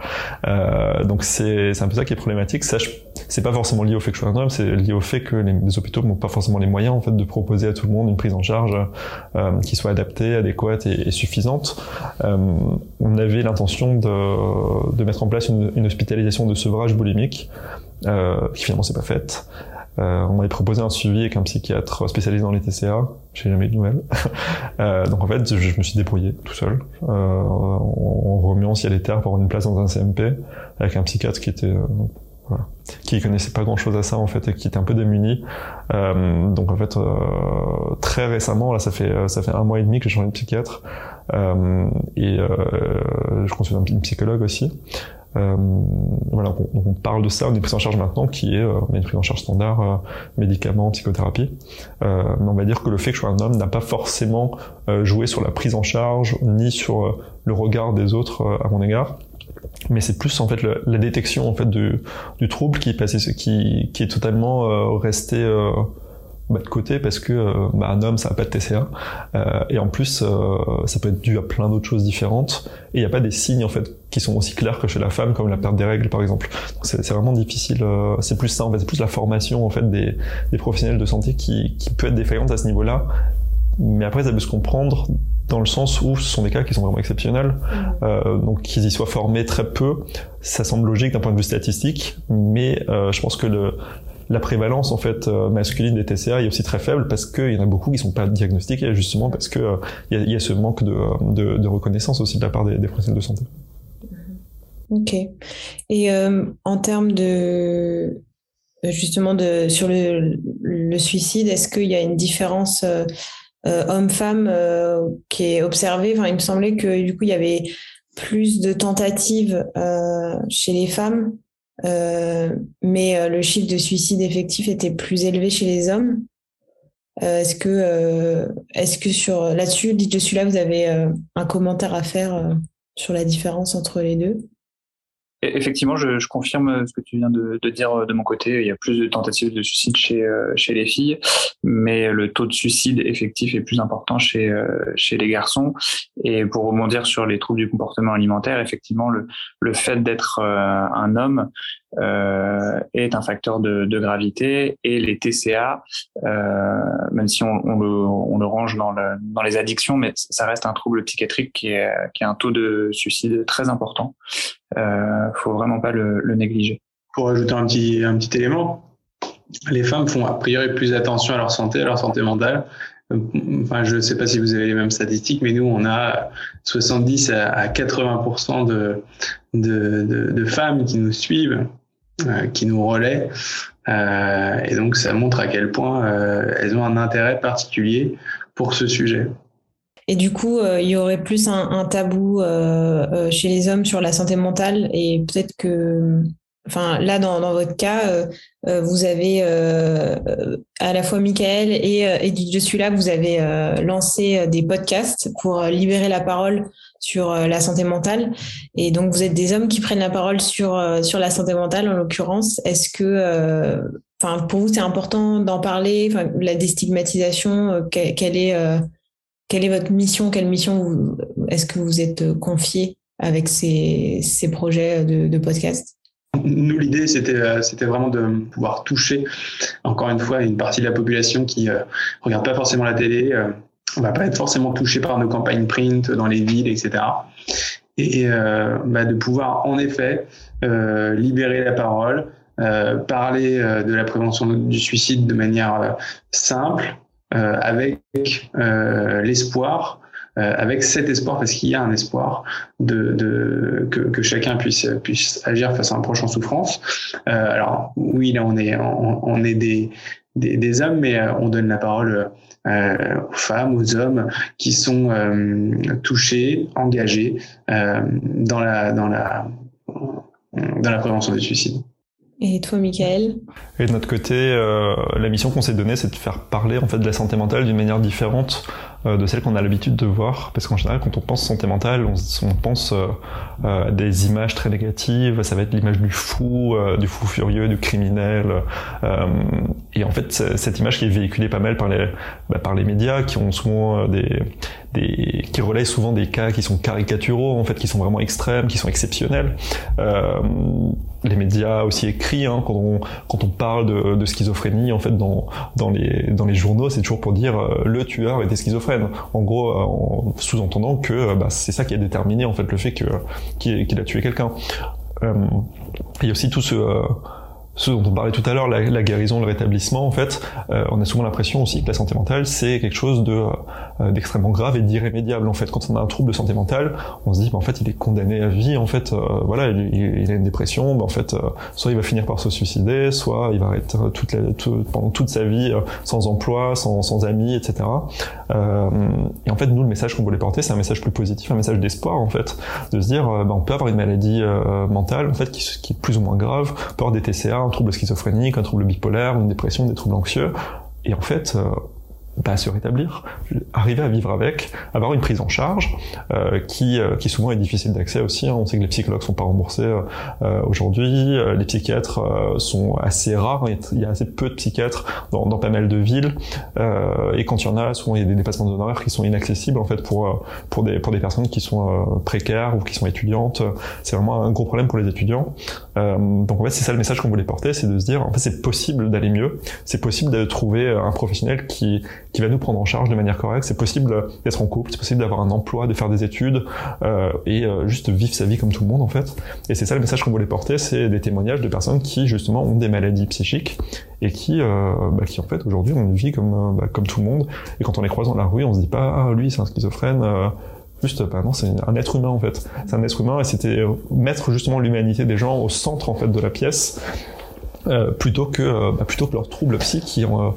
Euh, donc c'est un peu ça qui est problématique. Ça, c'est pas forcément lié au fait que je suis un homme, c'est lié au fait que les, hôpitaux n'ont pas forcément les moyens en fait de proposer à tout le monde une prise en charge euh, qui soit adaptée, adéquate et, suffisante. Euh, on avait l'intention de, de, mettre en place une, une hospitalisation de sevrage boulimique, euh, qui finalement s'est pas faite. Euh, on m'avait proposé un suivi avec un psychiatre spécialisé dans les TCA. J'ai jamais eu de nouvelles. euh, donc en fait, je, me suis débrouillé tout seul, euh, en, remuant ciel et terre pour une place dans un CMP avec un psychiatre qui était euh, voilà, qui connaissait pas grand chose à ça en fait et qui était un peu démuni. Euh, donc en fait, euh, très récemment, là, ça fait ça fait un mois et demi que j'ai changé de psychiatre euh, et je consulte une psychologue aussi. Euh, voilà, on, on, parle de ça, on est pris en charge maintenant qui est euh, une prise en charge standard, euh, médicaments, psychothérapie. Euh, mais on va dire que le fait que je sois un homme n'a pas forcément euh, joué sur la prise en charge ni sur le regard des autres à mon égard mais c'est plus en fait la détection en fait du, du trouble qui est qui, qui est totalement resté bah, de côté parce que euh, bah, un homme ça n'a pas de TCA euh, et en plus euh, ça peut être dû à plein d'autres choses différentes. Et il n'y a pas des signes en fait qui sont aussi clairs que chez la femme comme la perte des règles par exemple. C'est vraiment difficile c'est plus ça en fait c'est plus la formation en fait des, des professionnels de santé qui, qui peut être défaillante à ce niveau là mais après ça peut se comprendre dans le sens où ce sont des cas qui sont vraiment exceptionnels, mmh. euh, donc qu'ils y soient formés très peu, ça semble logique d'un point de vue statistique, mais euh, je pense que le, la prévalence en fait euh, masculine des TCA est aussi très faible parce qu'il y en a beaucoup qui sont pas diagnostiqués justement parce que euh, il y, a, ce manque de, de, reconnaissance aussi de la part des, des professionnels de santé. Ok. Et euh, en termes de justement de sur le, suicide, est-ce qu'il y a une différence euh, homme-femme euh, qui est observée? Il me semblait que du coup il y avait plus de tentatives chez les femmes euh, mais euh, le chiffre de suicide effectif était plus élevé chez les hommes. Euh, est-ce que, est-ce que sur là-dessus, dites je suis là, vous avez un commentaire à faire sur la différence entre les deux? Effectivement, je, je, confirme ce que tu viens de, de, dire de mon côté. Il y a plus de tentatives de suicide chez, chez les filles, mais le taux de suicide effectif est plus important chez, chez les garçons. Et pour rebondir sur les troubles du comportement alimentaire, effectivement, le, le fait d'être un homme euh, est un facteur de, de, gravité et les TCA, euh, même si on, on, le, on, le, range dans, le, dans, les addictions, mais ça reste un trouble psychiatrique qui, est, qui a un taux de suicide très important. Euh, faut vraiment pas le, négliger. Pour ajouter un petit, élément, les femmes font a priori plus attention à leur santé, à leur santé mentale. Enfin, je ne sais pas si vous avez les mêmes statistiques, mais nous, on a 70 à 80% de, de, de, de femmes qui nous suivent euh, qui nous relaient. Euh, et donc, ça montre à quel point euh, elles ont un intérêt particulier pour ce sujet. Et du coup, il y aurait plus un, un tabou chez les hommes sur la santé mentale et peut-être que Enfin, là, dans, dans votre cas, euh, euh, vous avez euh, à la fois Michael et, et Je suis là, vous avez lancé des podcasts pour libérer la parole sur la santé mentale. Et donc, vous êtes des hommes qui prennent la parole sur, sur la santé mentale, en l'occurrence. Est-ce que, enfin, pour vous, c'est important d'en parler? La déstigmatisation, quelle, est, quelle est votre mission Quelle mission est-ce que vous êtes confié avec ces, ces projets de, podcast? Nous, l'idée, c'était, euh, c'était vraiment de pouvoir toucher, encore une fois, une partie de la population qui euh, regarde pas forcément la télé, euh, on va pas être forcément touché par nos campagnes print dans les villes, etc. Et euh, bah, de pouvoir, en effet, euh, libérer la parole, parler de la prévention du suicide de manière simple, avec l'espoir euh, avec cet espoir, parce qu'il y a un espoir de, de que, que, chacun puisse puisse agir face à un proche en souffrance. Euh, alors oui, là on est on, est des, des, hommes, mais euh, on donne la parole euh, aux femmes, aux hommes qui sont euh, touchés, engagés dans la dans la dans la prévention des suicides. Et toi, Michael Et de notre côté, euh, la mission qu'on s'est donnée, c'est de faire parler en fait de la santé mentale d'une manière différente de celle qu'on a l'habitude de voir. Parce qu'en général, quand on pense santé mentale, on, on pense euh, à des images très négatives. Ça va être l'image du fou, euh, du fou furieux, du criminel. et en fait, cette image qui est véhiculée pas mal par les, bah, par les médias, qui ont souvent des, des, qui relayent souvent des cas qui sont caricaturaux, en fait, qui sont vraiment extrêmes, qui sont exceptionnels. les médias aussi écrits, hein, quand, on, quand on parle de, de schizophrénie, en fait, dans, dans, les, dans les journaux, c'est toujours pour dire le tueur était schizophrène en gros, euh, en sous-entendant que euh, bah, c'est ça qui a déterminé en fait le fait que qu'il a tué quelqu'un. Euh, il y a aussi tout ce dont on parlait tout à l'heure, la, guérison, le rétablissement, en fait, on a souvent l'impression aussi que la santé mentale, c'est quelque chose de euh, d'extrêmement grave et d'irrémédiable en fait. Quand on a un trouble de santé mentale, on se dit bah, en fait il est condamné à vie en fait. Euh, voilà, il, a une dépression, bah, en fait euh, soit il va finir par se suicider, soit il va être toute la, pendant toute sa vie sans emploi, sans, sans amis, etc. et en fait nous le message qu'on voulait porter, c'est un message plus positif, un message d'espoir en fait, de se dire bah, on peut avoir une maladie mentale en fait qui, est plus ou moins grave, avoir des TCA, un trouble schizophrénique, un trouble bipolaire, une dépression, des troubles anxieux, et en fait bah, se rétablir, arriver à vivre avec, avoir une prise en charge euh, qui, euh, qui souvent est difficile d'accès aussi. Hein. On sait que les psychologues sont pas remboursés euh, euh aujourd'hui, les psychiatres sont assez rares, il y a assez peu de psychiatres dans, dans pas mal de villes, et quand il y en a, souvent il y a des dépassements d'honoraires qui sont inaccessibles en fait pour pour des pour des personnes qui sont précaires ou qui sont étudiantes. C'est vraiment un gros problème pour les étudiants. donc en fait c'est ça le message qu'on voulait porter, c'est de se dire en fait c'est possible d'aller mieux, c'est possible de trouver un professionnel qui qui va nous prendre en charge de manière correcte. C'est possible d'être en couple, c'est possible d'avoir un emploi, de faire des études euh, et euh, juste vivre sa vie comme tout le monde en fait. Et c'est ça le message qu'on voulait porter, c'est des témoignages de personnes qui justement ont des maladies psychiques et qui, euh, bah, qui en fait aujourd'hui une vie comme euh, bah, comme tout le monde. Et quand on les croise dans la rue, on se dit pas ah lui c'est un schizophrène. Euh, juste bah non c'est un être humain en fait c'est un être humain et c'était mettre justement l'humanité des gens au centre en fait de la pièce euh, plutôt que bah, plutôt que leurs troubles psy qui ont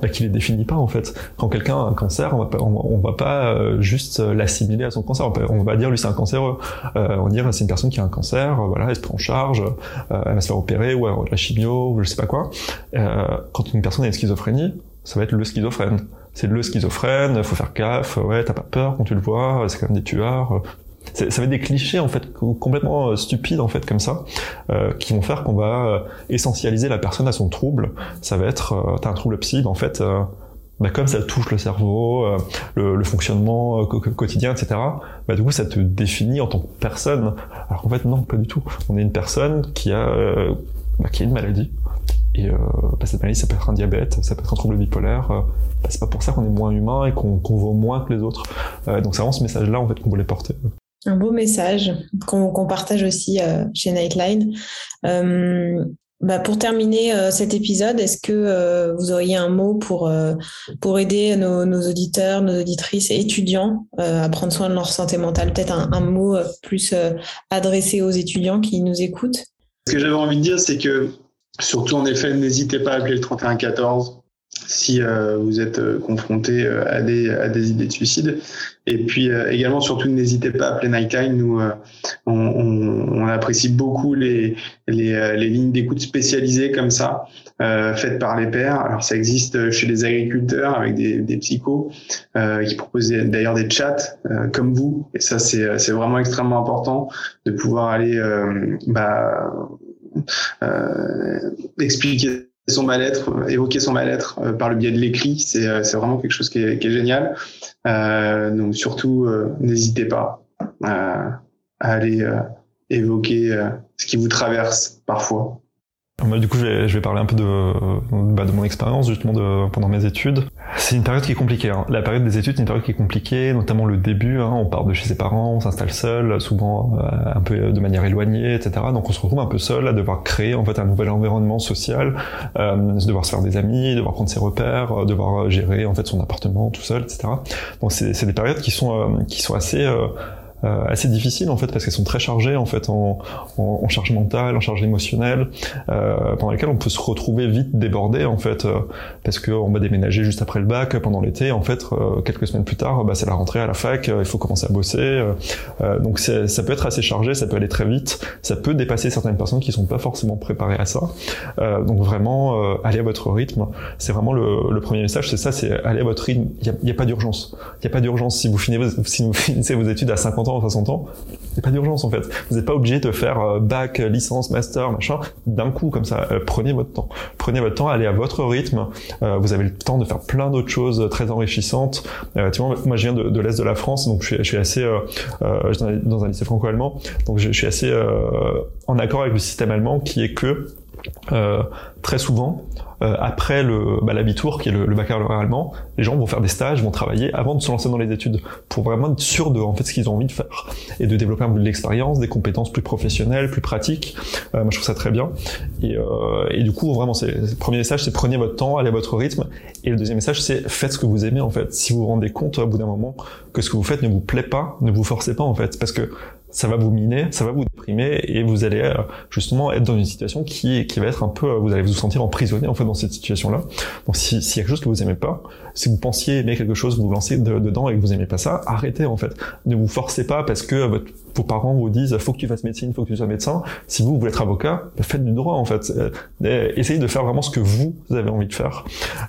bah, qui les définit pas en fait. Quand quelqu'un a un cancer, on va pas, on, va pas euh, juste euh, l'assimiler à son cancer. On, va dire lui c'est un cancéreux. Euh, on va dire c'est une personne qui a un cancer, euh, voilà, elle se prend en charge, elle va se faire opérer ou avoir de la chimio ou je sais pas quoi. quand une personne a une schizophrénie, ça va être le schizophrène. C'est le schizophrène, faut faire gaffe, ouais, t'as pas peur quand tu le vois, c'est quand même des tueurs, ça va être des clichés en fait complètement euh, stupides en fait comme ça euh, qui vont faire qu'on va euh, essentialiser la personne à son trouble. Ça va être euh, t'as un trouble psy en fait bah, comme ça touche le cerveau le, le, fonctionnement quotidien etc bah du coup ça te définit en tant que personne. Alors qu'en fait non pas du tout. On est une personne qui a bah, qui a une maladie. Et bah, cette maladie ça peut être un diabète ça peut être un trouble bipolaire bah, c'est pas pour ça qu'on est moins humain et qu'on vaut moins que les autres. Donc c'est vraiment ce message là en fait qu'on voulait porter un beau message qu'on partage aussi euh, chez Nightline. Euh, bah pour terminer euh, cet épisode, est-ce que vous auriez un mot pour pour aider nos, auditeurs, nos auditrices et étudiants à prendre soin de leur santé mentale? Peut-être un, un, mot plus adressé aux étudiants qui nous écoutent. Ce que j'avais envie de dire, c'est que surtout en effet, n'hésitez pas à appeler le 3114 si vous êtes confronté à des, à des idées de suicide. Et puis également, surtout, n'hésitez pas à appeler Nightline. Nous, on, on, apprécie beaucoup les, les, les lignes d'écoute spécialisées comme ça, faites par les pairs. Alors, ça existe chez les agriculteurs avec des, des psychos qui proposent d'ailleurs des chats comme vous. Et ça, c'est vraiment extrêmement important de pouvoir aller bah, expliquer son mal-être, évoquer son mal-être euh, par le biais de l'écrit, c'est euh, vraiment quelque chose qui est, génial. Euh, donc surtout, euh, n'hésitez pas à aller évoquer ce qui vous traverse parfois. Du coup, je vais, je vais parler un peu de, bah, de mon expérience justement de, pendant mes études. C'est une période qui est compliquée. Hein. La période des études, c'est une période qui est compliquée, notamment le début. Hein. On part de chez ses parents, on s'installe seul, souvent euh, un peu de manière éloignée, etc. Donc on se retrouve un peu seul à devoir créer en fait un nouvel environnement social, euh, devoir se faire des amis, devoir prendre ses repères, euh, devoir gérer en fait son appartement tout seul, etc. Donc c'est des périodes qui sont euh, qui sont assez euh, assez difficiles en fait parce qu'elles sont très chargées en fait en, en, en charge mentale, en charge émotionnelle, euh, pendant lesquelles on peut se retrouver vite débordé en fait euh, parce qu'on va déménager juste après le bac pendant l'été. En fait, euh, quelques semaines plus tard, bah, c'est la rentrée à la fac, il faut commencer à bosser. donc ça peut être assez chargé, ça peut aller très vite, ça peut dépasser certaines personnes qui sont pas forcément préparées à ça. donc vraiment, allez à votre rythme. C'est vraiment le, le, premier message, c'est ça, c'est aller à votre rythme. Il n'y a, a, pas d'urgence. Il n'y a pas d'urgence si vous finissez, si vous finissez vos études à 50 ans, 60 ans, il pas d'urgence en fait. Vous n'êtes pas obligé de faire euh, bac, licence, master, machin, d'un coup comme ça. Euh, prenez votre temps. Prenez votre temps, allez à votre rythme. Euh, vous avez le temps de faire plein d'autres choses très enrichissantes. tu moi je viens de, l'Est de la France, donc je suis, je suis assez dans un lycée franco-allemand, donc je, suis assez en accord avec le système allemand qui est que euh, très souvent, euh, après le bah, l'abitur, qui est le, le, baccalauréat allemand, les gens vont faire des stages, vont travailler avant de se lancer dans les études, pour vraiment être sûr de en fait ce qu'ils ont envie de faire et de développer un peu de l'expérience, des compétences plus professionnelles, plus pratiques. Euh, moi, je trouve ça très bien. Et, euh, et du coup, vraiment, c'est le premier message, c'est prenez votre temps, allez à votre rythme. Et le deuxième message, c'est faites ce que vous aimez en fait. Si vous vous rendez compte au bout d'un moment que ce que vous faites ne vous plaît pas, ne vous forcez pas en fait, parce que ça va vous miner, ça va vous déprimer et vous allez euh, justement être dans une situation qui qui va être un peu, euh, vous allez vous sentir emprisonné en fait dans cette situation-là. Donc si s'il y a quelque chose que vous aimez pas, si vous pensiez aimer quelque chose, vous vous lancez dedans et que vous aimez pas ça, arrêtez en fait. Ne vous forcez pas parce que votre vos parents vous disent faut que tu fasses médecine, faut que tu sois médecin. Si vous, voulez être avocat, bah, faites du droit en fait. Euh, essayez de faire vraiment ce que vous avez envie de faire.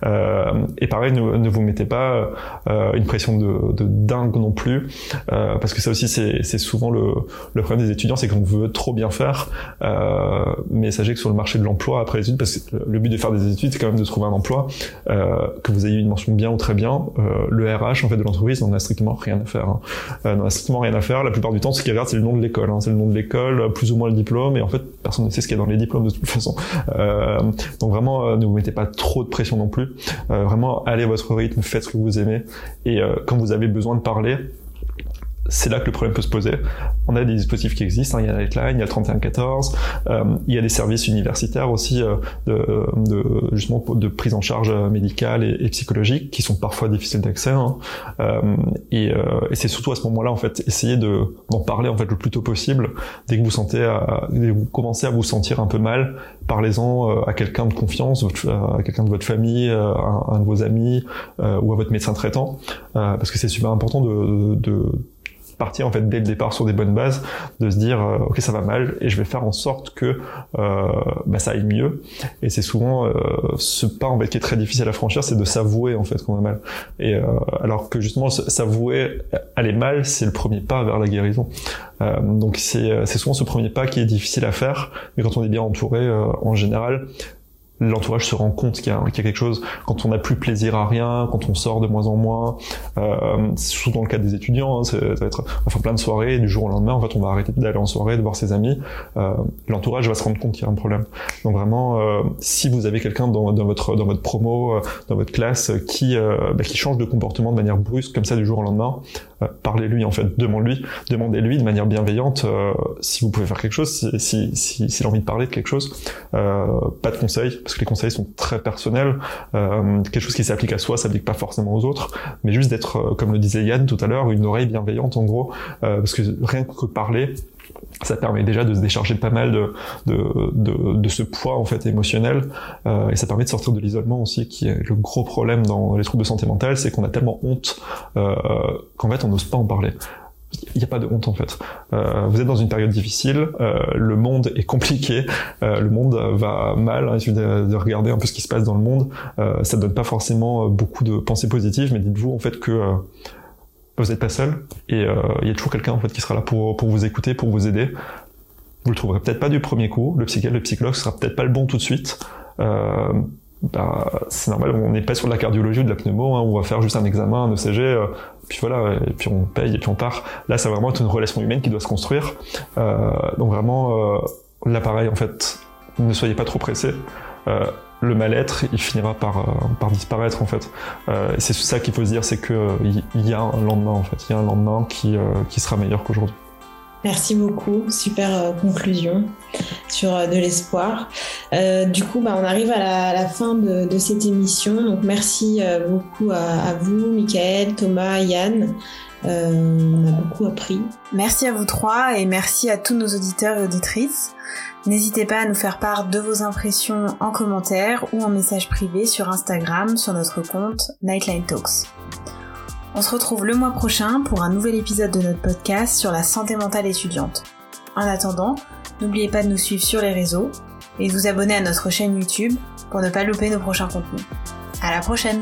Euh, et pareil, ne, ne, vous mettez pas euh, une pression de, de, dingue non plus, euh, parce que ça aussi c'est souvent le, le, problème des étudiants, c'est qu'on veut trop bien faire, euh, mais sachez que sur le marché de l'emploi après les études, parce que le but de faire des études c'est quand même de trouver un emploi, que vous ayez une mention bien ou très bien, le RH en fait de l'entreprise n'en a strictement rien à faire. Hein. n'en a strictement rien à faire. La plupart du temps, ce c'est le nom de l'école. Hein. C'est le nom de l'école, plus ou moins le diplôme, et en fait, personne ne sait ce qu'il y a dans les diplômes de toute façon. Euh, donc vraiment, euh, ne vous mettez pas trop de pression non plus. Euh, vraiment, allez à votre rythme, faites ce que vous aimez, et euh, quand vous avez besoin de parler, c'est là que le problème peut se poser. On a des dispositifs qui existent, hein. il y a Lightline, il y a 3114, euh, il y a des services universitaires aussi euh, de, de, justement de prise en charge médicale et, psychologique qui sont parfois difficiles d'accès. Hein. Euh, et, euh, et c'est surtout à ce moment-là en fait essayer de d'en parler en fait le plus tôt possible. Dès que vous sentez, à, dès que vous commencez à vous sentir un peu mal, parlez-en euh, à quelqu'un de confiance, à quelqu'un de votre famille, à un de vos amis ou à votre médecin traitant, parce que c'est super important de, de partir en fait dès le départ sur des bonnes bases, de se dire euh, ok ça va mal et je vais faire en sorte que euh, bah, ça aille mieux. Et c'est souvent euh, ce pas en fait qui est très difficile à franchir, c'est de s'avouer en fait qu'on va mal. Et euh, alors que justement s'avouer aller mal, c'est le premier pas vers la guérison. donc c'est souvent ce premier pas qui est difficile à faire, mais quand on est bien entouré, en général, l'entourage se rend compte qu'il y, a quelque chose quand on n'a plus plaisir à rien, quand on sort de moins en moins. Euh, c'est souvent le cas des étudiants. Hein, ça va être on fait plein de soirées du jour au lendemain, en fait, on va arrêter d'aller en soirée, de voir ses amis. Euh, l'entourage va se rendre compte qu'il y a un problème. Donc vraiment, euh, si vous avez quelqu'un dans, votre dans votre promo, euh, dans votre classe qui euh, bah, qui change de comportement de manière brusque comme ça du jour au lendemain, euh, parlez-lui en fait, demandez-lui, demandez-lui de manière bienveillante si vous pouvez faire quelque chose, si s'il si, si, a envie de parler de quelque chose. pas de conseils parce que les conseils sont très personnels. Euh, quelque chose qui s'applique à soi s'applique pas forcément aux autres, mais juste d'être, euh, comme le disait Yann tout à l'heure, une oreille bienveillante en gros, euh, parce que rien que parler, ça permet déjà de se décharger pas mal de, de, de, de ce poids en fait émotionnel euh, et ça permet de sortir de l'isolement aussi qui est le gros problème dans les troubles de santé mentale c'est qu'on a tellement honte euh, qu'en fait on n'ose pas en parler il n'y a pas de honte en fait. Euh, vous êtes dans une période difficile, euh, le monde est compliqué, euh, le monde va mal. Hein, il suffit de, de, regarder un peu ce qui se passe dans le monde. Euh, ça donne pas forcément beaucoup de pensées positives, mais dites-vous en fait que euh, vous n'êtes pas seul et euh, il y a toujours quelqu'un en fait qui sera là pour, pour vous écouter, pour vous aider. Vous le trouverez peut-être pas du premier coup, le psychiatre, le psychologue sera peut-être pas le bon tout de suite. Euh, bah, c'est normal, on n'est pas sur de la cardiologie ou de la pneumo, hein, on va faire juste un examen, un ECG, euh, puis voilà, puis on paye et puis on part. Là, ça va vraiment être une relation humaine qui doit se construire. Donc vraiment, euh, l'appareil, en fait, ne soyez pas trop pressés. Euh, le mal-être, il finira par, euh, par disparaître en fait. Euh, et c'est ça qu'il faut se dire, c'est qu'il il y a un lendemain en fait, il y a un lendemain qui, qui sera meilleur qu'aujourd'hui. Merci beaucoup, super euh, conclusion sur euh, de l'espoir. Euh, du coup, bah, on arrive à la, fin de, cette émission. Donc, merci euh, beaucoup à, à, vous, Michael, Thomas, Yann. On a beaucoup appris. Merci à vous trois et merci à tous nos auditeurs et auditrices. N'hésitez pas à nous faire part de vos impressions en commentaire ou en message privé sur Instagram sur notre compte Nightline Talks. On se retrouve le mois prochain pour un nouvel épisode de notre podcast sur la santé mentale étudiante. En attendant, n'oubliez pas de nous suivre sur les réseaux et de vous abonner à notre chaîne YouTube pour ne pas louper nos prochains contenus. À la prochaine!